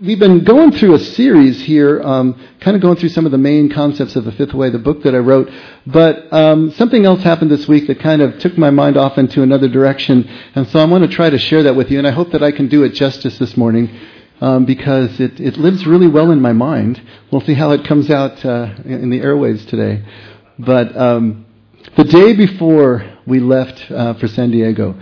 we've been going through a series here, um, kind of going through some of the main concepts of the Fifth Way, the book that I wrote. But um, something else happened this week that kind of took my mind off into another direction, and so I want to try to share that with you. And I hope that I can do it justice this morning um, because it, it lives really well in my mind. We'll see how it comes out uh, in the airways today. But um, the day before we left uh, for San Diego,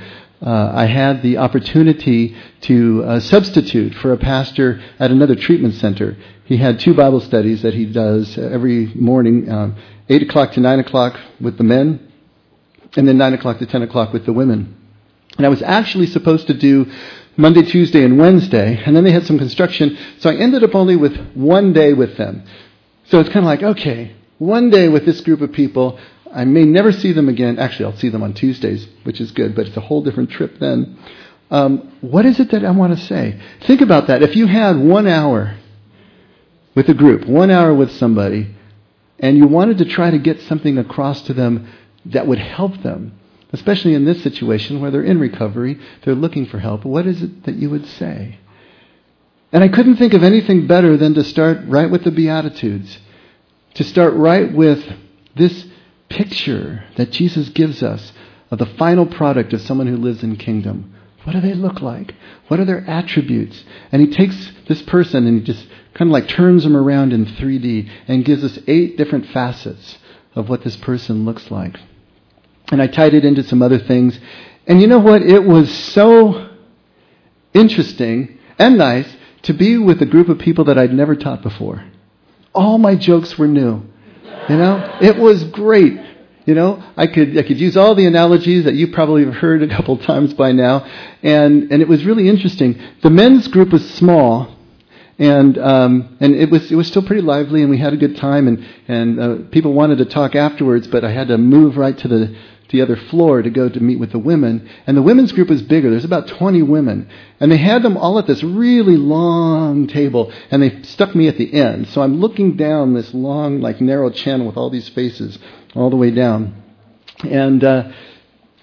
uh, I had the opportunity to uh, substitute for a pastor at another treatment center. He had two Bible studies that he does every morning, um, 8 o'clock to 9 o'clock with the men, and then 9 o'clock to 10 o'clock with the women. And I was actually supposed to do Monday, Tuesday, and Wednesday, and then they had some construction, so I ended up only with one day with them. So it's kind of like, okay, one day with this group of people, I may never see them again. Actually, I'll see them on Tuesdays, which is good, but it's a whole different trip then. Um, what is it that I want to say? Think about that. If you had one hour with a group, one hour with somebody, and you wanted to try to get something across to them that would help them, especially in this situation where they're in recovery, they're looking for help, what is it that you would say? And I couldn't think of anything better than to start right with the Beatitudes, to start right with this picture that Jesus gives us of the final product of someone who lives in kingdom. What do they look like? What are their attributes? And he takes this person and he just kind of like turns them around in 3D and gives us eight different facets of what this person looks like. And I tied it into some other things. And you know what? It was so interesting and nice to be with a group of people that I'd never taught before. All my jokes were new. You know, it was great. You know, I could I could use all the analogies that you probably have heard a couple times by now, and and it was really interesting. The men's group was small, and um, and it was it was still pretty lively, and we had a good time, and and uh, people wanted to talk afterwards, but I had to move right to the the other floor to go to meet with the women. And the women's group was bigger. There's about 20 women. And they had them all at this really long table, and they stuck me at the end. So I'm looking down this long, like narrow channel with all these faces all the way down. And uh,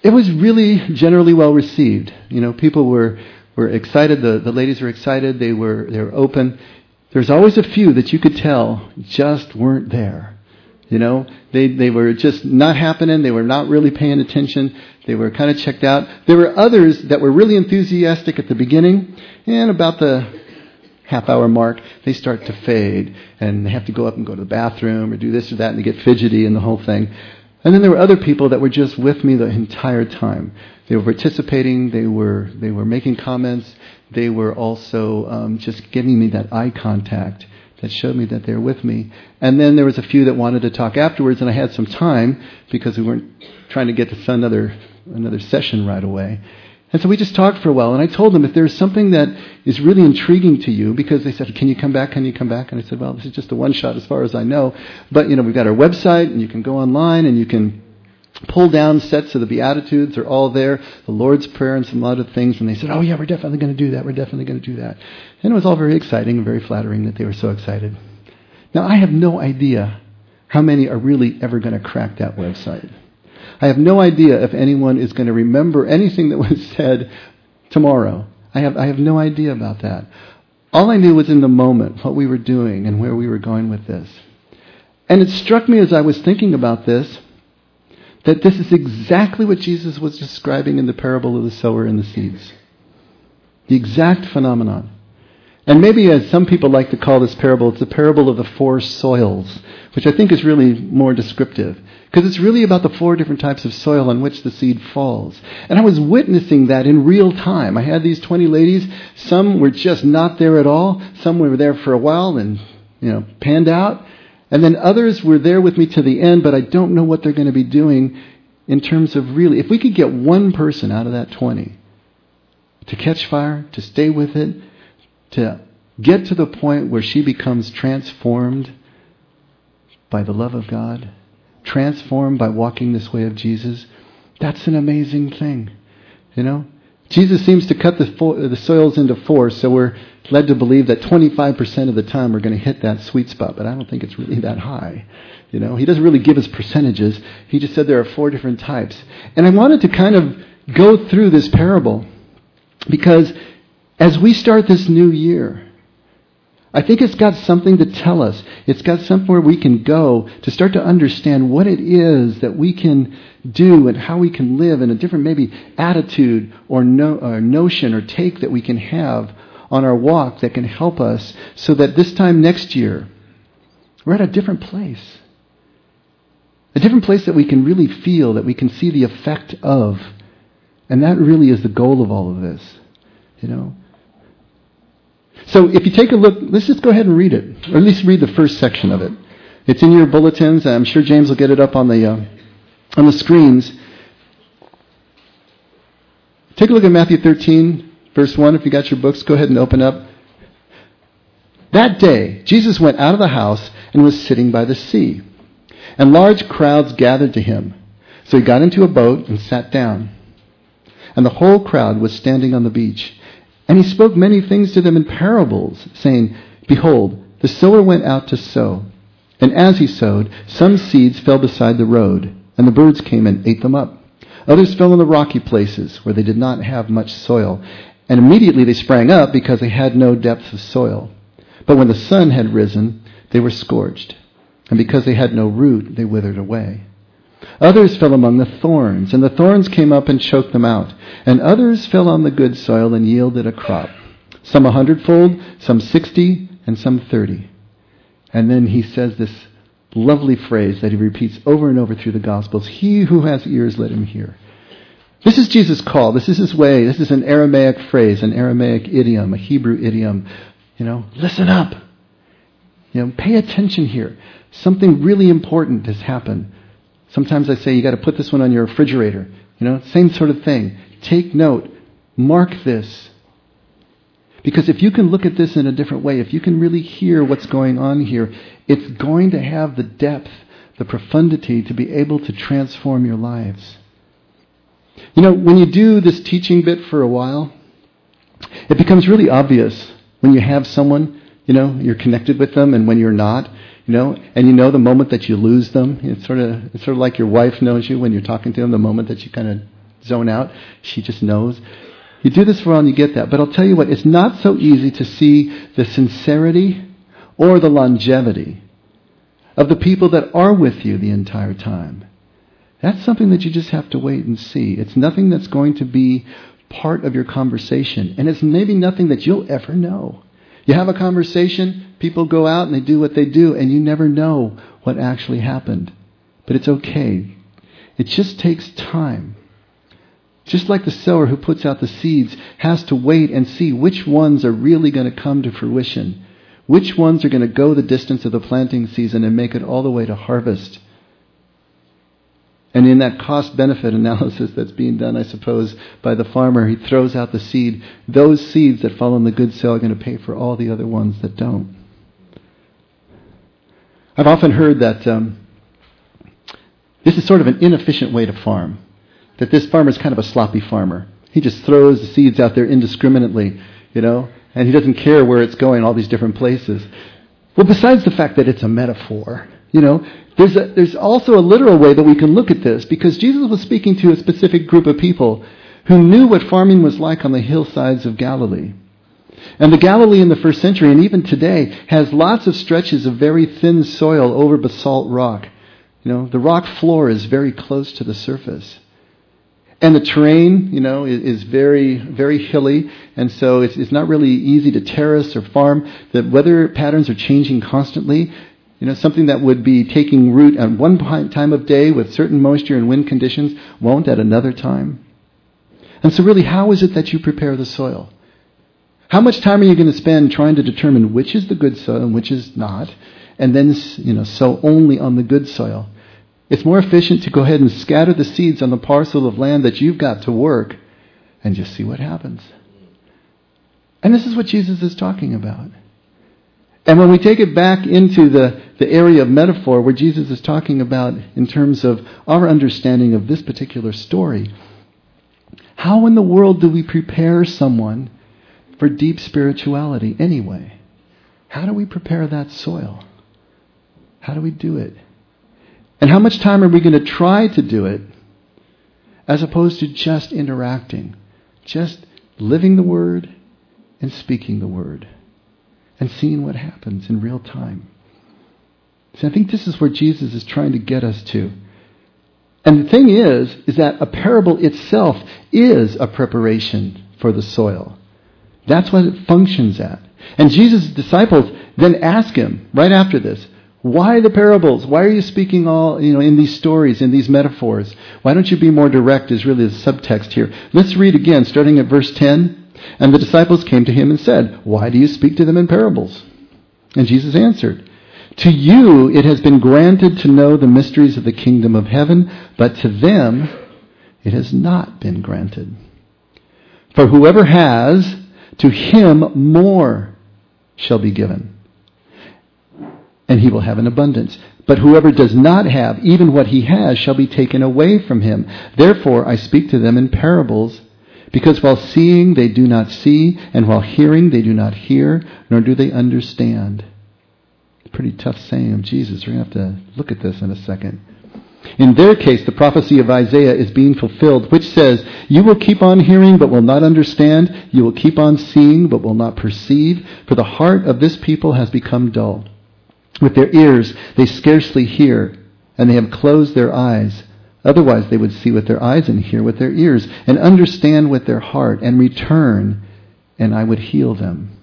it was really generally well received. You know, people were, were excited. The, the ladies were excited. They were, they were open. There's always a few that you could tell just weren't there. You know, they, they were just not happening. They were not really paying attention. They were kind of checked out. There were others that were really enthusiastic at the beginning, and about the half hour mark, they start to fade, and they have to go up and go to the bathroom or do this or that, and they get fidgety and the whole thing. And then there were other people that were just with me the entire time. They were participating. They were they were making comments. They were also um, just giving me that eye contact that showed me that they were with me. And then there was a few that wanted to talk afterwards, and I had some time because we weren't trying to get to another another session right away. And so we just talked for a while, and I told them if there's something that is really intriguing to you, because they said, "Can you come back? Can you come back?" And I said, "Well, this is just a one shot as far as I know, but you know we've got our website, and you can go online, and you can." pull down sets of the Beatitudes are all there, the Lord's Prayer and some other things, and they said, Oh, yeah, we're definitely going to do that. We're definitely going to do that. And it was all very exciting and very flattering that they were so excited. Now, I have no idea how many are really ever going to crack that website. I have no idea if anyone is going to remember anything that was said tomorrow. I have, I have no idea about that. All I knew was in the moment what we were doing and where we were going with this. And it struck me as I was thinking about this that this is exactly what Jesus was describing in the parable of the sower and the seeds. The exact phenomenon. And maybe as some people like to call this parable, it's the parable of the four soils, which I think is really more descriptive. Because it's really about the four different types of soil on which the seed falls. And I was witnessing that in real time. I had these 20 ladies. Some were just not there at all. Some were there for a while and, you know, panned out. And then others were there with me to the end, but I don't know what they're going to be doing in terms of really, if we could get one person out of that 20 to catch fire, to stay with it, to get to the point where she becomes transformed by the love of God, transformed by walking this way of Jesus, that's an amazing thing. You know? Jesus seems to cut the, fo- the soils into four, so we're led to believe that 25% of the time we're going to hit that sweet spot, but I don't think it's really that high. You know, he doesn't really give us percentages. He just said there are four different types. And I wanted to kind of go through this parable because as we start this new year, I think it's got something to tell us. It's got somewhere we can go to start to understand what it is that we can do and how we can live in a different maybe attitude or, no, or notion or take that we can have on our walk that can help us so that this time next year we're at a different place. A different place that we can really feel, that we can see the effect of. And that really is the goal of all of this. You know? So if you take a look, let's just go ahead and read it, or at least read the first section of it. It's in your bulletins. I'm sure James will get it up on the uh, on the screens. Take a look at Matthew 13, verse 1. If you got your books, go ahead and open up. That day, Jesus went out of the house and was sitting by the sea. And large crowds gathered to him. So he got into a boat and sat down. And the whole crowd was standing on the beach. And he spoke many things to them in parables, saying, Behold, the sower went out to sow. And as he sowed, some seeds fell beside the road, and the birds came and ate them up. Others fell in the rocky places, where they did not have much soil. And immediately they sprang up, because they had no depth of soil. But when the sun had risen, they were scorched. And because they had no root, they withered away. Others fell among the thorns, and the thorns came up and choked them out. And others fell on the good soil and yielded a crop. Some a hundredfold, some sixty, and some thirty. And then he says this lovely phrase that he repeats over and over through the Gospels He who has ears, let him hear. This is Jesus' call. This is his way. This is an Aramaic phrase, an Aramaic idiom, a Hebrew idiom. You know, listen up. You know, pay attention here. Something really important has happened. Sometimes I say you got to put this one on your refrigerator. You know, same sort of thing. Take note. Mark this. Because if you can look at this in a different way, if you can really hear what's going on here, it's going to have the depth, the profundity to be able to transform your lives. You know, when you do this teaching bit for a while, it becomes really obvious when you have someone, you know, you're connected with them and when you're not. You know, and you know the moment that you lose them. It's sort of it's sort of like your wife knows you when you're talking to them. The moment that you kind of zone out, she just knows. You do this for a while and you get that. But I'll tell you what, it's not so easy to see the sincerity or the longevity of the people that are with you the entire time. That's something that you just have to wait and see. It's nothing that's going to be part of your conversation. And it's maybe nothing that you'll ever know. You have a conversation, people go out and they do what they do, and you never know what actually happened. But it's okay. It just takes time. Just like the sower who puts out the seeds has to wait and see which ones are really going to come to fruition. Which ones are going to go the distance of the planting season and make it all the way to harvest. And in that cost benefit analysis that's being done, I suppose, by the farmer, he throws out the seed. Those seeds that fall in the good soil are going to pay for all the other ones that don't. I've often heard that um, this is sort of an inefficient way to farm. That this farmer is kind of a sloppy farmer. He just throws the seeds out there indiscriminately, you know, and he doesn't care where it's going, all these different places. Well, besides the fact that it's a metaphor, you know, there's, a, there's also a literal way that we can look at this because Jesus was speaking to a specific group of people who knew what farming was like on the hillsides of Galilee. And the Galilee in the first century, and even today, has lots of stretches of very thin soil over basalt rock. You know, the rock floor is very close to the surface. And the terrain, you know, is, is very, very hilly, and so it's, it's not really easy to terrace or farm. The weather patterns are changing constantly. You know, something that would be taking root at one time of day with certain moisture and wind conditions won't at another time. And so, really, how is it that you prepare the soil? How much time are you going to spend trying to determine which is the good soil and which is not, and then you know sow only on the good soil? It's more efficient to go ahead and scatter the seeds on the parcel of land that you've got to work, and just see what happens. And this is what Jesus is talking about. And when we take it back into the, the area of metaphor where Jesus is talking about in terms of our understanding of this particular story, how in the world do we prepare someone for deep spirituality anyway? How do we prepare that soil? How do we do it? And how much time are we going to try to do it as opposed to just interacting, just living the Word and speaking the Word? and seeing what happens in real time. See, I think this is where Jesus is trying to get us to. And the thing is, is that a parable itself is a preparation for the soil. That's what it functions at. And Jesus' disciples then ask him right after this, why the parables? Why are you speaking all, you know, in these stories, in these metaphors? Why don't you be more direct is really the subtext here. Let's read again, starting at verse 10. And the disciples came to him and said, Why do you speak to them in parables? And Jesus answered, To you it has been granted to know the mysteries of the kingdom of heaven, but to them it has not been granted. For whoever has, to him more shall be given and he will have an abundance. But whoever does not have, even what he has, shall be taken away from him. Therefore I speak to them in parables, because while seeing they do not see, and while hearing they do not hear, nor do they understand. Pretty tough saying of Jesus. We're going to have to look at this in a second. In their case, the prophecy of Isaiah is being fulfilled, which says, You will keep on hearing, but will not understand. You will keep on seeing, but will not perceive. For the heart of this people has become dull. With their ears they scarcely hear, and they have closed their eyes. Otherwise they would see with their eyes and hear with their ears, and understand with their heart, and return, and I would heal them.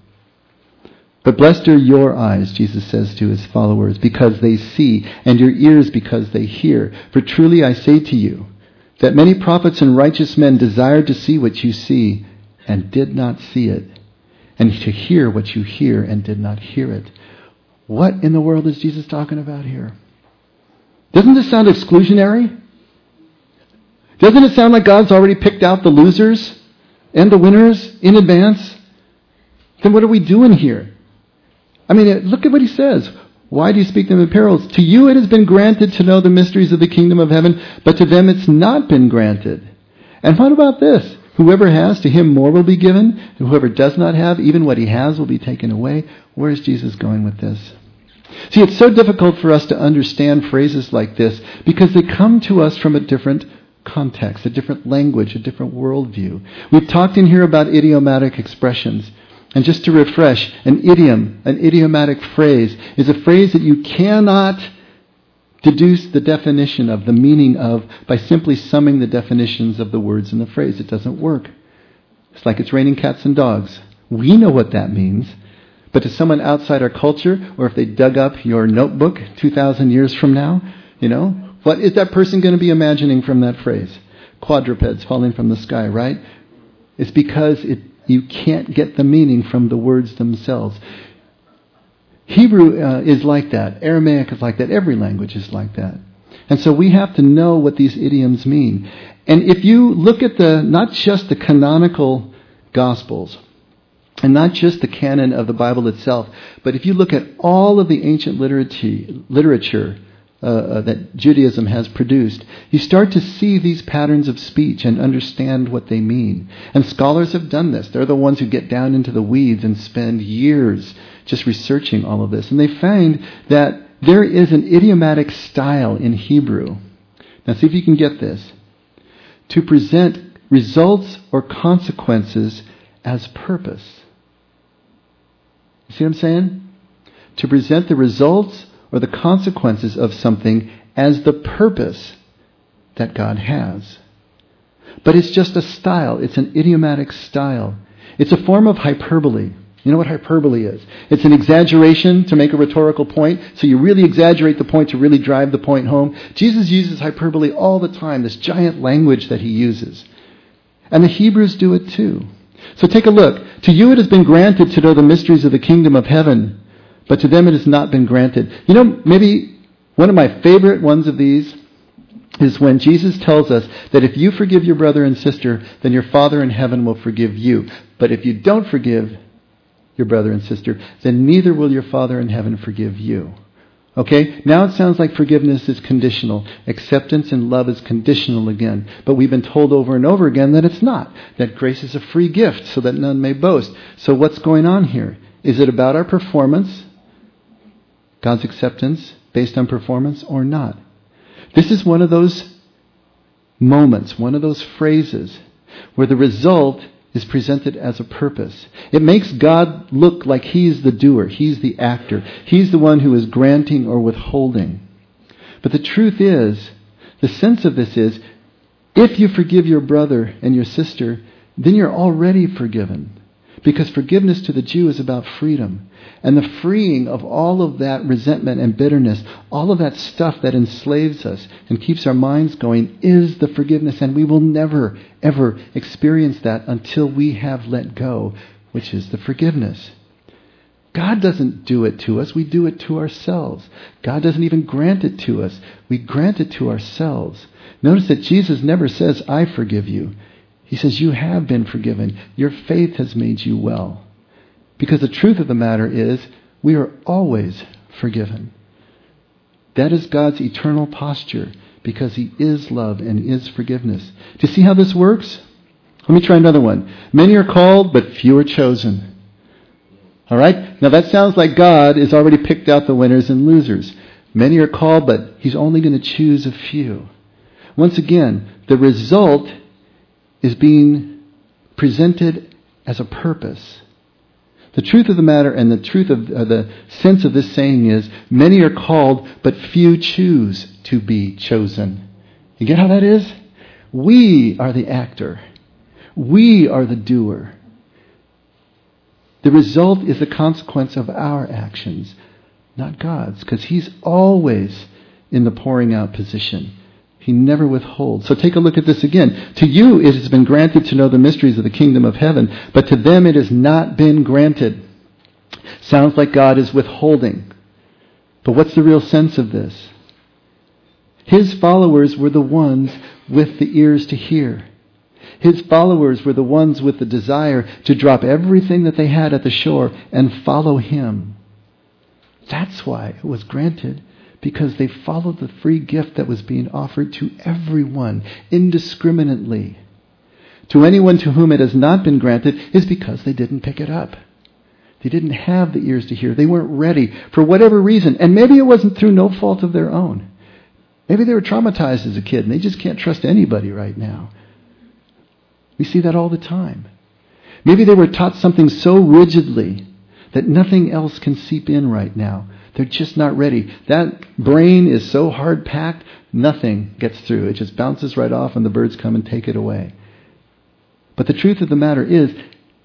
But blessed are your eyes, Jesus says to his followers, because they see, and your ears because they hear. For truly I say to you, that many prophets and righteous men desired to see what you see, and did not see it, and to hear what you hear, and did not hear it. What in the world is Jesus talking about here? Doesn't this sound exclusionary? Doesn't it sound like God's already picked out the losers and the winners in advance? Then what are we doing here? I mean, look at what he says. Why do you speak them in parables? To you it has been granted to know the mysteries of the kingdom of heaven, but to them it's not been granted. And what about this? Whoever has, to him more will be given, and whoever does not have, even what he has will be taken away. Where is Jesus going with this? See, it's so difficult for us to understand phrases like this because they come to us from a different context, a different language, a different worldview. We've talked in here about idiomatic expressions. And just to refresh, an idiom, an idiomatic phrase, is a phrase that you cannot deduce the definition of, the meaning of, by simply summing the definitions of the words in the phrase. It doesn't work. It's like it's raining cats and dogs. We know what that means. But to someone outside our culture, or if they dug up your notebook 2,000 years from now, you know, what is that person going to be imagining from that phrase? Quadrupeds falling from the sky, right? It's because it, you can't get the meaning from the words themselves. Hebrew uh, is like that. Aramaic is like that. Every language is like that. And so we have to know what these idioms mean. And if you look at the, not just the canonical Gospels, and not just the canon of the Bible itself, but if you look at all of the ancient literature uh, that Judaism has produced, you start to see these patterns of speech and understand what they mean. And scholars have done this. They're the ones who get down into the weeds and spend years just researching all of this. And they find that there is an idiomatic style in Hebrew. Now, see if you can get this. To present results or consequences as purpose. You See what I'm saying? To present the results or the consequences of something as the purpose that God has. But it's just a style, it's an idiomatic style. It's a form of hyperbole. You know what hyperbole is? It's an exaggeration to make a rhetorical point, so you really exaggerate the point to really drive the point home. Jesus uses hyperbole all the time, this giant language that he uses. And the Hebrews do it too. So take a look. To you it has been granted to know the mysteries of the kingdom of heaven, but to them it has not been granted. You know, maybe one of my favorite ones of these is when Jesus tells us that if you forgive your brother and sister, then your Father in heaven will forgive you. But if you don't forgive your brother and sister, then neither will your Father in heaven forgive you. Okay? Now it sounds like forgiveness is conditional. Acceptance and love is conditional again. But we've been told over and over again that it's not. That grace is a free gift so that none may boast. So what's going on here? Is it about our performance? God's acceptance based on performance or not? This is one of those moments, one of those phrases where the result is presented as a purpose. It makes God look like He's the doer, He's the actor, He's the one who is granting or withholding. But the truth is, the sense of this is, if you forgive your brother and your sister, then you're already forgiven. Because forgiveness to the Jew is about freedom. And the freeing of all of that resentment and bitterness, all of that stuff that enslaves us and keeps our minds going, is the forgiveness. And we will never, ever experience that until we have let go, which is the forgiveness. God doesn't do it to us, we do it to ourselves. God doesn't even grant it to us, we grant it to ourselves. Notice that Jesus never says, I forgive you. He says, You have been forgiven. Your faith has made you well. Because the truth of the matter is, we are always forgiven. That is God's eternal posture because He is love and is forgiveness. Do you see how this works? Let me try another one. Many are called, but few are chosen. All right? Now that sounds like God has already picked out the winners and losers. Many are called, but He's only going to choose a few. Once again, the result is being presented as a purpose. The truth of the matter and the truth of uh, the sense of this saying is many are called, but few choose to be chosen. You get how that is? We are the actor. We are the doer. The result is the consequence of our actions, not God's, because He's always in the pouring out position. He never withholds. So take a look at this again. To you it has been granted to know the mysteries of the kingdom of heaven, but to them it has not been granted. Sounds like God is withholding. But what's the real sense of this? His followers were the ones with the ears to hear. His followers were the ones with the desire to drop everything that they had at the shore and follow him. That's why it was granted because they followed the free gift that was being offered to everyone indiscriminately. To anyone to whom it has not been granted is because they didn't pick it up. They didn't have the ears to hear. They weren't ready for whatever reason. And maybe it wasn't through no fault of their own. Maybe they were traumatized as a kid and they just can't trust anybody right now. We see that all the time. Maybe they were taught something so rigidly that nothing else can seep in right now. They're just not ready. That brain is so hard packed, nothing gets through. It just bounces right off and the birds come and take it away. But the truth of the matter is,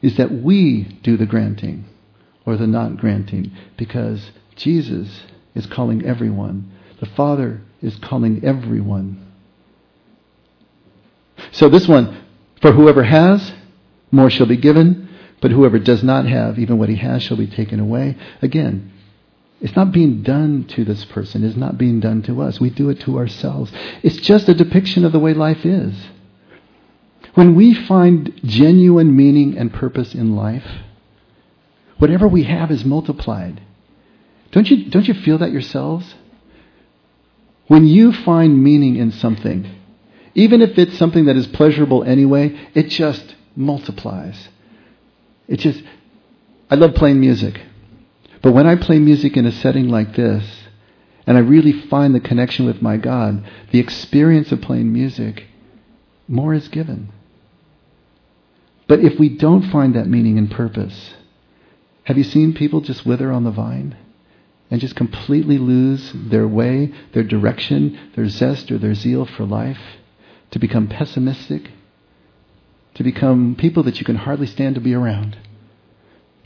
is that we do the granting or the not granting because Jesus is calling everyone. The Father is calling everyone. So this one, for whoever has, more shall be given, but whoever does not have, even what he has shall be taken away. Again, it's not being done to this person. It's not being done to us. We do it to ourselves. It's just a depiction of the way life is. When we find genuine meaning and purpose in life, whatever we have is multiplied. Don't you, don't you feel that yourselves? When you find meaning in something, even if it's something that is pleasurable anyway, it just multiplies. It just, I love playing music. But when I play music in a setting like this, and I really find the connection with my God, the experience of playing music, more is given. But if we don't find that meaning and purpose, have you seen people just wither on the vine and just completely lose their way, their direction, their zest, or their zeal for life? To become pessimistic? To become people that you can hardly stand to be around?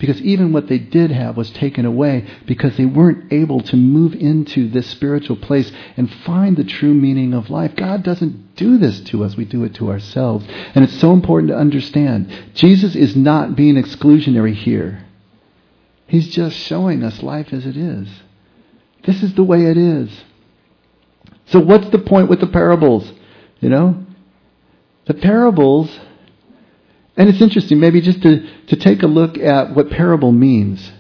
Because even what they did have was taken away because they weren't able to move into this spiritual place and find the true meaning of life. God doesn't do this to us, we do it to ourselves. And it's so important to understand. Jesus is not being exclusionary here. He's just showing us life as it is. This is the way it is. So what's the point with the parables? You know? The parables and it's interesting, maybe just to, to take a look at what parable means.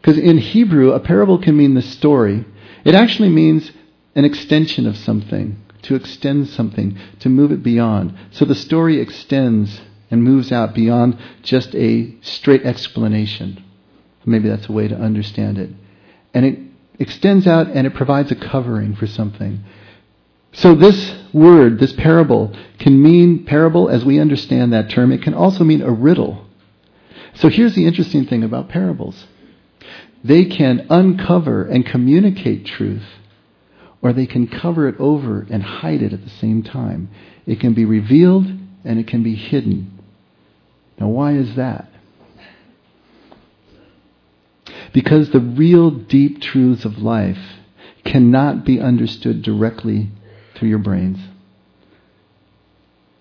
Because in Hebrew, a parable can mean the story. It actually means an extension of something, to extend something, to move it beyond. So the story extends and moves out beyond just a straight explanation. Maybe that's a way to understand it. And it extends out and it provides a covering for something. So this word, this parable, can mean parable as we understand that term. It can also mean a riddle. So here's the interesting thing about parables. They can uncover and communicate truth, or they can cover it over and hide it at the same time. It can be revealed and it can be hidden. Now, why is that? Because the real deep truths of life cannot be understood directly through your brains.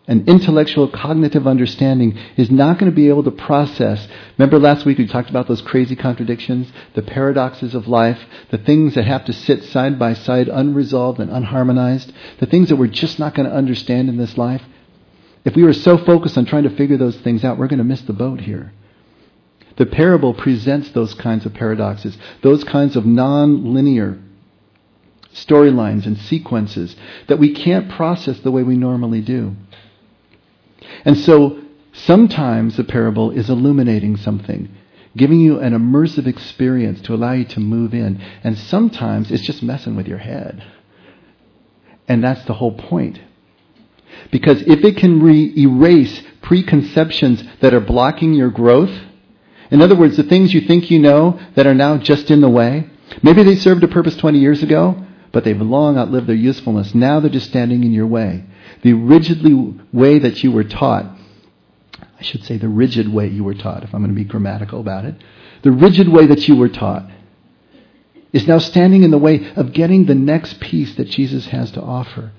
An intellectual cognitive understanding is not going to be able to process. Remember last week we talked about those crazy contradictions, the paradoxes of life, the things that have to sit side by side unresolved and unharmonized, the things that we're just not going to understand in this life. If we were so focused on trying to figure those things out, we're going to miss the boat here. The parable presents those kinds of paradoxes, those kinds of non-linear storylines and sequences that we can't process the way we normally do. And so sometimes the parable is illuminating something, giving you an immersive experience to allow you to move in. And sometimes it's just messing with your head. And that's the whole point. Because if it can re- erase preconceptions that are blocking your growth, in other words, the things you think you know that are now just in the way, maybe they served a purpose 20 years ago, but they've long outlived their usefulness. Now they're just standing in your way. The rigidly way that you were taught, I should say the rigid way you were taught, if I'm going to be grammatical about it, the rigid way that you were taught is now standing in the way of getting the next piece that Jesus has to offer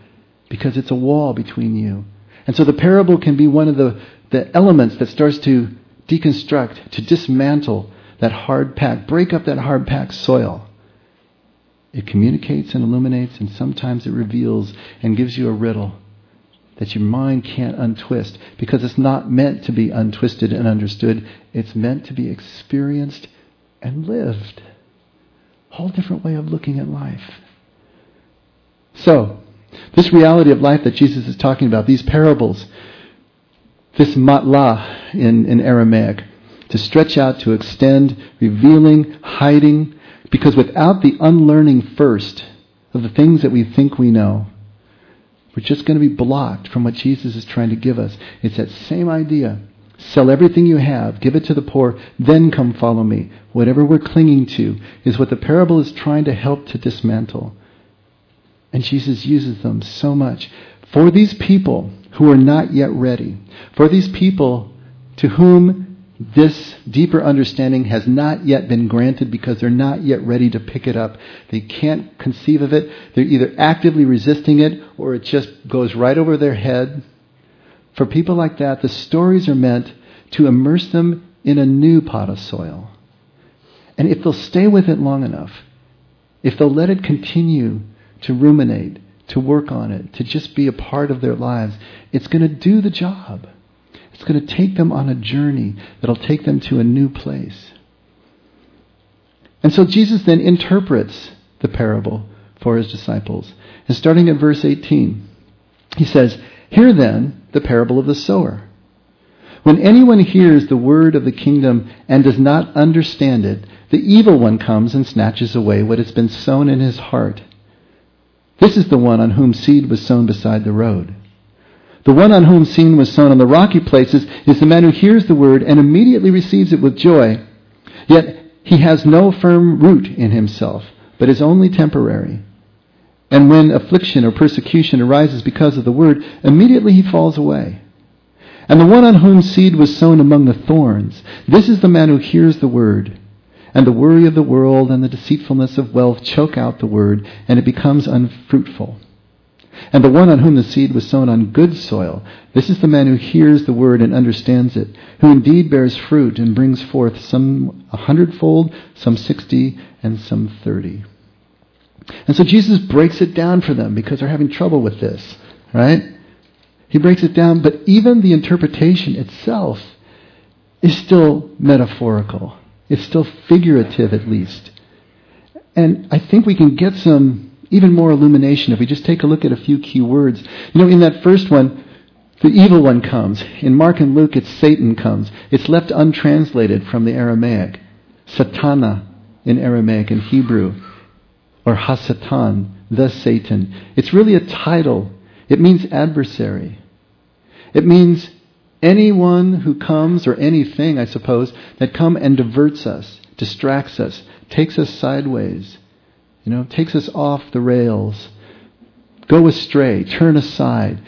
because it's a wall between you. And so the parable can be one of the, the elements that starts to deconstruct, to dismantle that hard pack, break up that hard packed soil it communicates and illuminates, and sometimes it reveals and gives you a riddle that your mind can't untwist because it's not meant to be untwisted and understood. It's meant to be experienced and lived. Whole different way of looking at life. So, this reality of life that Jesus is talking about, these parables, this matlah in, in Aramaic, to stretch out, to extend, revealing, hiding, because without the unlearning first of the things that we think we know, we're just going to be blocked from what Jesus is trying to give us. It's that same idea. Sell everything you have, give it to the poor, then come follow me. Whatever we're clinging to is what the parable is trying to help to dismantle. And Jesus uses them so much. For these people who are not yet ready, for these people to whom this deeper understanding has not yet been granted because they're not yet ready to pick it up. They can't conceive of it. They're either actively resisting it or it just goes right over their head. For people like that, the stories are meant to immerse them in a new pot of soil. And if they'll stay with it long enough, if they'll let it continue to ruminate, to work on it, to just be a part of their lives, it's going to do the job. It's going to take them on a journey that'll take them to a new place. And so Jesus then interprets the parable for his disciples. And starting at verse 18, he says, Hear then the parable of the sower. When anyone hears the word of the kingdom and does not understand it, the evil one comes and snatches away what has been sown in his heart. This is the one on whom seed was sown beside the road. The one on whom seed was sown on the rocky places is the man who hears the word and immediately receives it with joy. Yet he has no firm root in himself, but is only temporary. And when affliction or persecution arises because of the word, immediately he falls away. And the one on whom seed was sown among the thorns, this is the man who hears the word. And the worry of the world and the deceitfulness of wealth choke out the word, and it becomes unfruitful. And the one on whom the seed was sown on good soil, this is the man who hears the word and understands it, who indeed bears fruit and brings forth some a hundredfold, some sixty, and some thirty. And so Jesus breaks it down for them because they're having trouble with this, right? He breaks it down, but even the interpretation itself is still metaphorical. It's still figurative, at least. And I think we can get some even more illumination if we just take a look at a few key words. You know, in that first one, the evil one comes. In Mark and Luke, it's Satan comes. It's left untranslated from the Aramaic. Satana in Aramaic and Hebrew, or Hasatan. the Satan. It's really a title. It means adversary. It means anyone who comes, or anything, I suppose, that come and diverts us, distracts us, takes us sideways, you know, takes us off the rails, go astray, turn aside.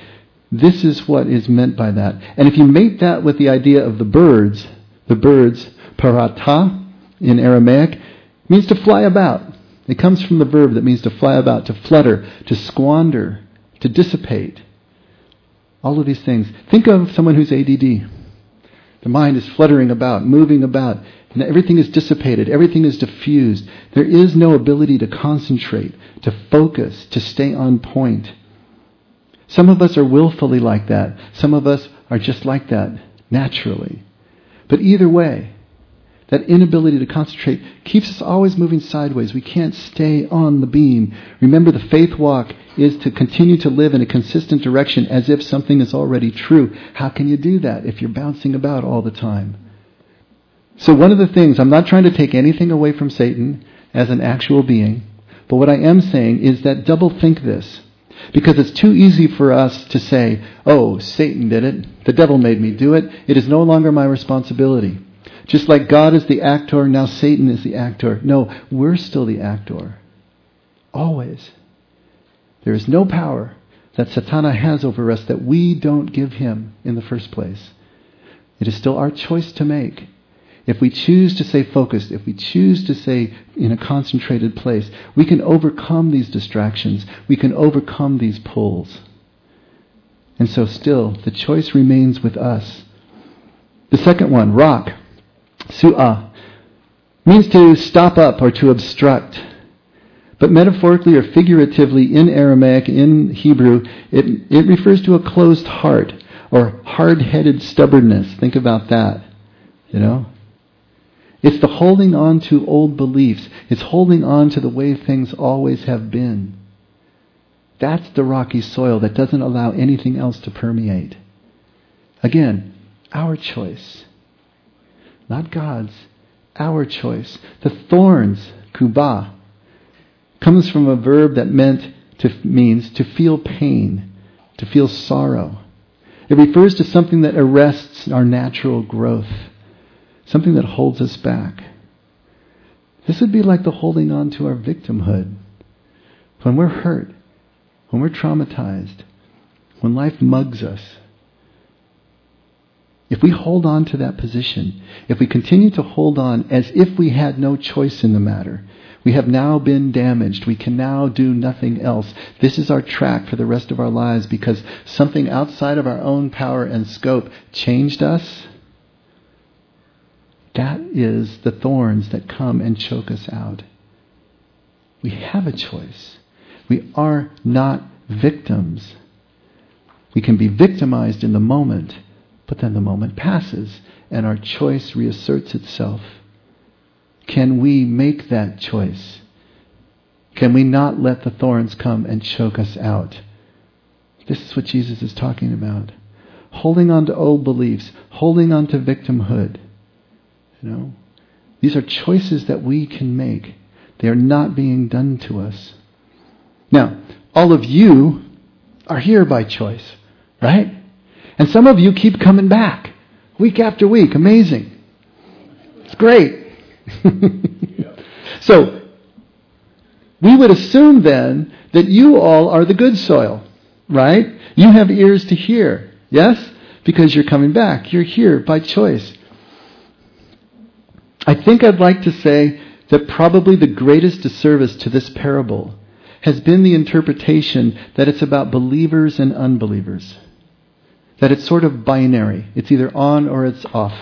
This is what is meant by that. And if you mate that with the idea of the birds, the birds, parata in Aramaic, means to fly about. It comes from the verb that means to fly about, to flutter, to squander, to dissipate. All of these things. Think of someone who's ADD. The mind is fluttering about, moving about, and everything is dissipated, everything is diffused. There is no ability to concentrate, to focus, to stay on point. Some of us are willfully like that. Some of us are just like that, naturally. But either way, that inability to concentrate keeps us always moving sideways. We can't stay on the beam. Remember, the faith walk is to continue to live in a consistent direction as if something is already true. How can you do that if you're bouncing about all the time? So, one of the things, I'm not trying to take anything away from Satan as an actual being, but what I am saying is that double think this. Because it's too easy for us to say, oh, Satan did it. The devil made me do it. It is no longer my responsibility. Just like God is the actor, now Satan is the actor. No, we're still the actor. Always. There is no power that Satana has over us that we don't give him in the first place. It is still our choice to make. If we choose to stay focused, if we choose to stay in a concentrated place, we can overcome these distractions. We can overcome these pulls. And so, still, the choice remains with us. The second one, rock. Su'ah means to stop up or to obstruct. But metaphorically or figuratively in Aramaic, in Hebrew, it, it refers to a closed heart or hard headed stubbornness. Think about that. You know? It's the holding on to old beliefs, it's holding on to the way things always have been. That's the rocky soil that doesn't allow anything else to permeate. Again, our choice not God's, our choice. The thorns, kuba, comes from a verb that meant to means to feel pain, to feel sorrow. It refers to something that arrests our natural growth, something that holds us back. This would be like the holding on to our victimhood. When we're hurt, when we're traumatized, when life mugs us, if we hold on to that position, if we continue to hold on as if we had no choice in the matter, we have now been damaged. We can now do nothing else. This is our track for the rest of our lives because something outside of our own power and scope changed us. That is the thorns that come and choke us out. We have a choice. We are not victims. We can be victimized in the moment but then the moment passes and our choice reasserts itself. Can we make that choice? Can we not let the thorns come and choke us out? This is what Jesus is talking about. Holding on to old beliefs, holding on to victimhood. You know, these are choices that we can make. They are not being done to us. Now, all of you are here by choice, right? And some of you keep coming back week after week. Amazing. It's great. so, we would assume then that you all are the good soil, right? You have ears to hear, yes? Because you're coming back. You're here by choice. I think I'd like to say that probably the greatest disservice to this parable has been the interpretation that it's about believers and unbelievers that it's sort of binary. It's either on or it's off.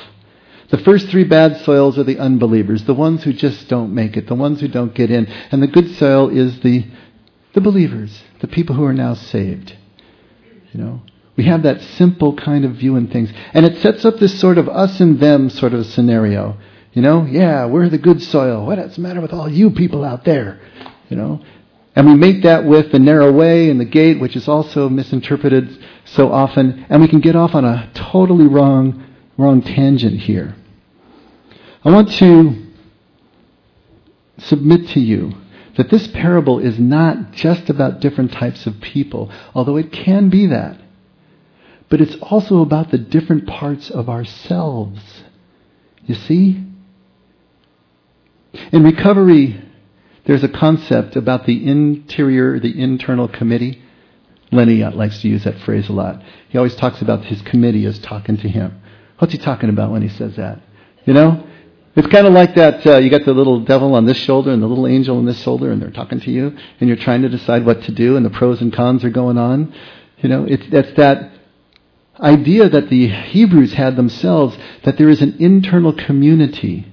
The first three bad soils are the unbelievers, the ones who just don't make it, the ones who don't get in. And the good soil is the, the believers, the people who are now saved. You know, we have that simple kind of view in things. And it sets up this sort of us and them sort of scenario. You know, yeah, we're the good soil. What's the matter with all you people out there? You know, and we make that with the narrow way and the gate, which is also misinterpreted so often, and we can get off on a totally wrong, wrong tangent here. I want to submit to you that this parable is not just about different types of people, although it can be that. But it's also about the different parts of ourselves. You see? In recovery, there's a concept about the interior, the internal committee. Lenny likes to use that phrase a lot. He always talks about his committee as talking to him. What's he talking about when he says that? You know? It's kind of like that uh, you got the little devil on this shoulder and the little angel on this shoulder, and they're talking to you, and you're trying to decide what to do, and the pros and cons are going on. You know, it's, it's that idea that the Hebrews had themselves that there is an internal community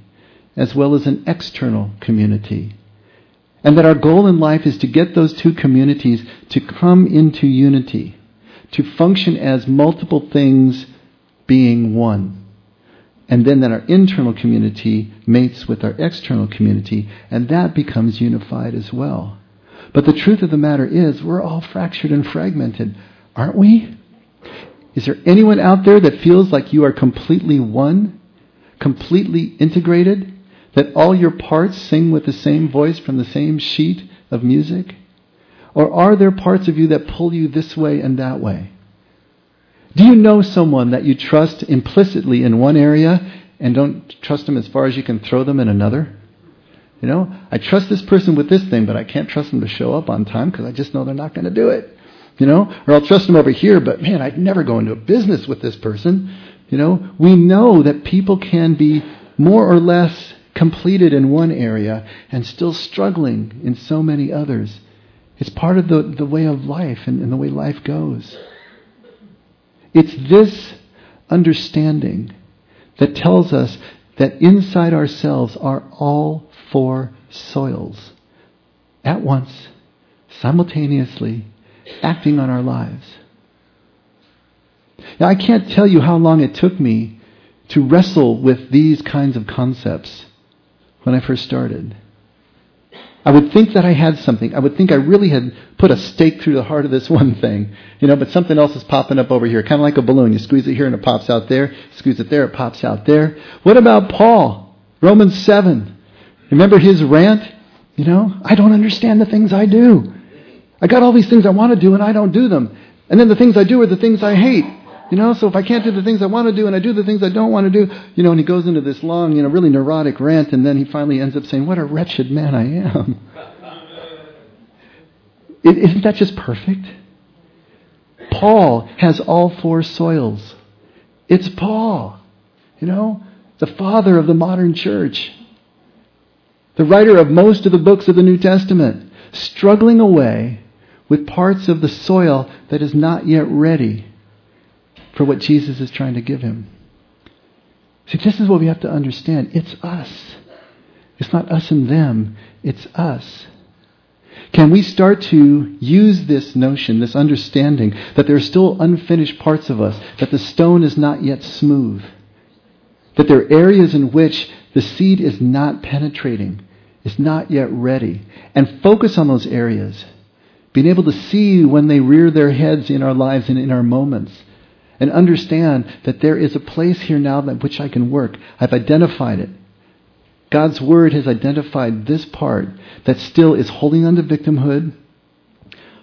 as well as an external community. And that our goal in life is to get those two communities to come into unity, to function as multiple things being one. And then that our internal community mates with our external community, and that becomes unified as well. But the truth of the matter is, we're all fractured and fragmented, aren't we? Is there anyone out there that feels like you are completely one, completely integrated, that all your parts sing with the same voice from the same sheet of music? Or are there parts of you that pull you this way and that way? Do you know someone that you trust implicitly in one area and don't trust them as far as you can throw them in another? You know, I trust this person with this thing, but I can't trust them to show up on time because I just know they're not going to do it. You know, or I'll trust them over here, but man, I'd never go into a business with this person. You know, we know that people can be more or less completed in one area and still struggling in so many others. It's part of the, the way of life and, and the way life goes. It's this understanding that tells us that inside ourselves are all four soils at once, simultaneously, acting on our lives. Now, I can't tell you how long it took me to wrestle with these kinds of concepts when I first started. I would think that I had something. I would think I really had put a stake through the heart of this one thing, you know, but something else is popping up over here, kind of like a balloon. You squeeze it here and it pops out there. squeeze it there, it pops out there. What about Paul? Romans 7. Remember his rant? You know, I don't understand the things I do. I got all these things I want to do and I don't do them. And then the things I do are the things I hate. You know, so if I can't do the things I want to do and I do the things I don't want to do, you know, and he goes into this long, you know, really neurotic rant and then he finally ends up saying, What a wretched man I am. Isn't that just perfect? Paul has all four soils. It's Paul, you know, the father of the modern church, the writer of most of the books of the New Testament, struggling away with parts of the soil that is not yet ready for what Jesus is trying to give him. See, this is what we have to understand. It's us. It's not us and them, it's us. Can we start to use this notion, this understanding, that there are still unfinished parts of us, that the stone is not yet smooth, that there are areas in which the seed is not penetrating, is not yet ready, and focus on those areas, being able to see when they rear their heads in our lives and in our moments, and understand that there is a place here now that which I can work. I've identified it. God's Word has identified this part that still is holding on to victimhood,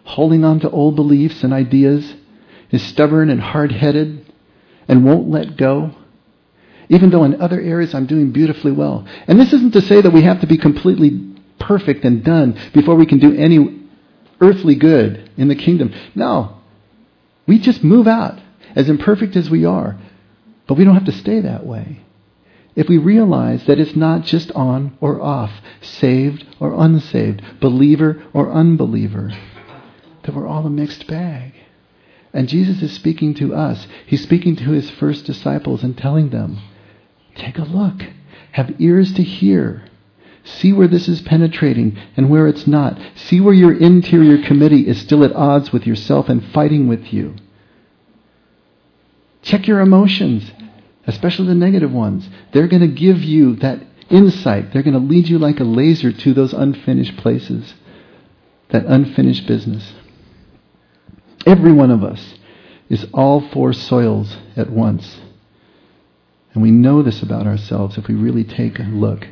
holding on to old beliefs and ideas, is stubborn and hard headed, and won't let go. Even though in other areas I'm doing beautifully well. And this isn't to say that we have to be completely perfect and done before we can do any earthly good in the kingdom. No. We just move out as imperfect as we are. But we don't have to stay that way. If we realize that it's not just on or off, saved or unsaved, believer or unbeliever, that we're all a mixed bag. And Jesus is speaking to us. He's speaking to his first disciples and telling them, take a look. Have ears to hear. See where this is penetrating and where it's not. See where your interior committee is still at odds with yourself and fighting with you. Check your emotions, especially the negative ones. They're going to give you that insight. They're going to lead you like a laser to those unfinished places, that unfinished business. Every one of us is all four soils at once. And we know this about ourselves if we really take a look.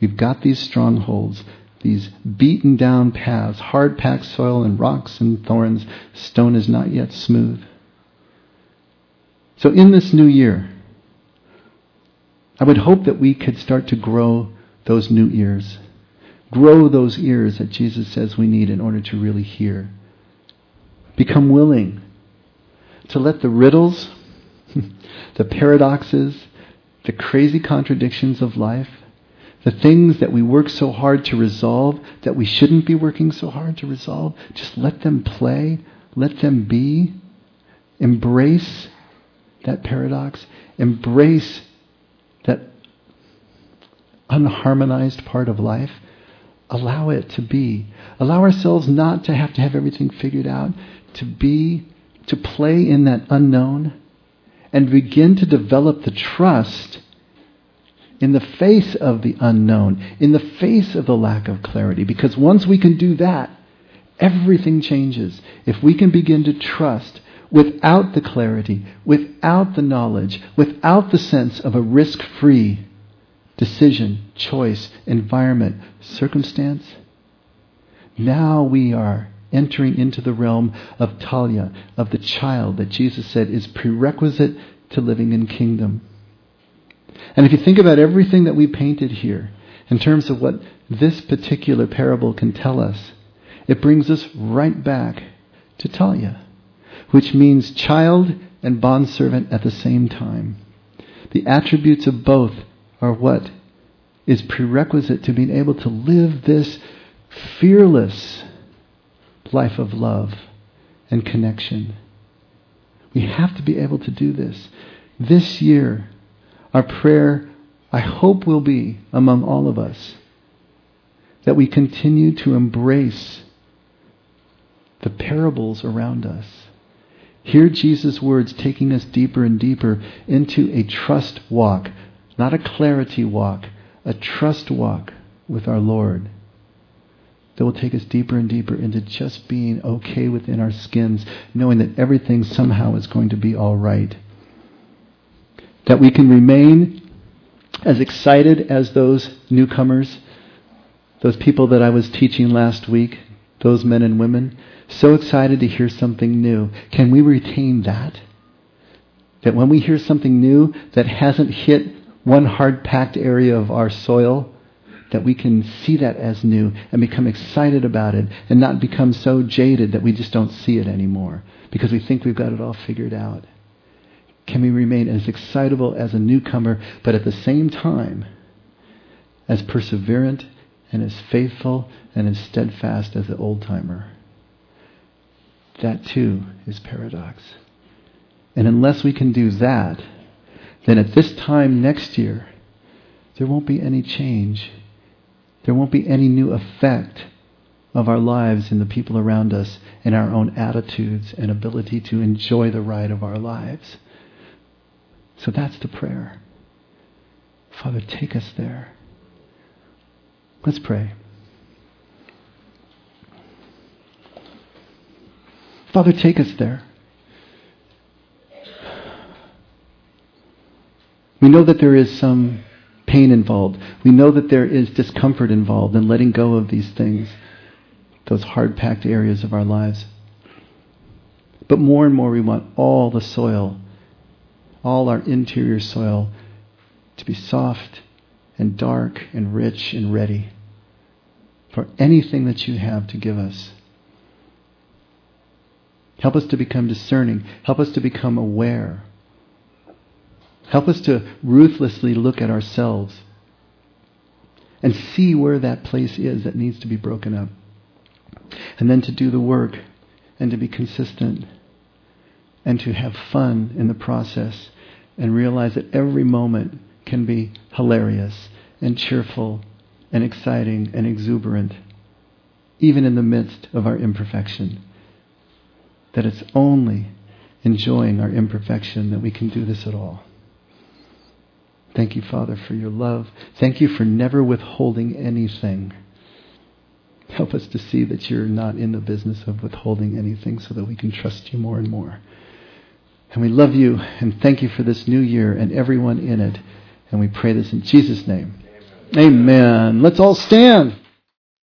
We've got these strongholds these beaten down paths, hard packed soil and rocks and thorns, stone is not yet smooth. So in this new year, I would hope that we could start to grow those new ears. Grow those ears that Jesus says we need in order to really hear. Become willing to let the riddles, the paradoxes, the crazy contradictions of life, the things that we work so hard to resolve that we shouldn't be working so hard to resolve, just let them play, let them be. Embrace that paradox. Embrace that unharmonized part of life. Allow it to be. Allow ourselves not to have to have everything figured out, to be, to play in that unknown, and begin to develop the trust in the face of the unknown, in the face of the lack of clarity. Because once we can do that, everything changes. If we can begin to trust without the clarity, without the knowledge, without the sense of a risk free decision, choice, environment, circumstance, now we are entering into the realm of Talia, of the child that Jesus said is prerequisite to living in kingdom. And if you think about everything that we painted here, in terms of what this particular parable can tell us, it brings us right back to Talia, which means child and bondservant at the same time. The attributes of both are what is prerequisite to being able to live this fearless life of love and connection. We have to be able to do this. This year, our prayer, I hope, will be among all of us that we continue to embrace the parables around us. Hear Jesus' words taking us deeper and deeper into a trust walk, not a clarity walk, a trust walk with our Lord. That will take us deeper and deeper into just being okay within our skins, knowing that everything somehow is going to be all right. That we can remain as excited as those newcomers, those people that I was teaching last week, those men and women, so excited to hear something new. Can we retain that? That when we hear something new that hasn't hit one hard packed area of our soil, that we can see that as new and become excited about it and not become so jaded that we just don't see it anymore because we think we've got it all figured out. Can we remain as excitable as a newcomer, but at the same time, as perseverant and as faithful and as steadfast as the old timer? That too is paradox. And unless we can do that, then at this time next year, there won't be any change. There won't be any new effect of our lives in the people around us and our own attitudes and ability to enjoy the ride of our lives. So that's the prayer. Father, take us there. Let's pray. Father, take us there. We know that there is some pain involved. We know that there is discomfort involved in letting go of these things, those hard packed areas of our lives. But more and more, we want all the soil all our interior soil to be soft and dark and rich and ready for anything that you have to give us. Help us to become discerning. Help us to become aware. Help us to ruthlessly look at ourselves and see where that place is that needs to be broken up. And then to do the work and to be consistent and to have fun in the process and realize that every moment can be hilarious and cheerful and exciting and exuberant, even in the midst of our imperfection. That it's only enjoying our imperfection that we can do this at all. Thank you, Father, for your love. Thank you for never withholding anything. Help us to see that you're not in the business of withholding anything so that we can trust you more and more. And we love you and thank you for this new year and everyone in it. And we pray this in Jesus' name. Amen. Let's all stand.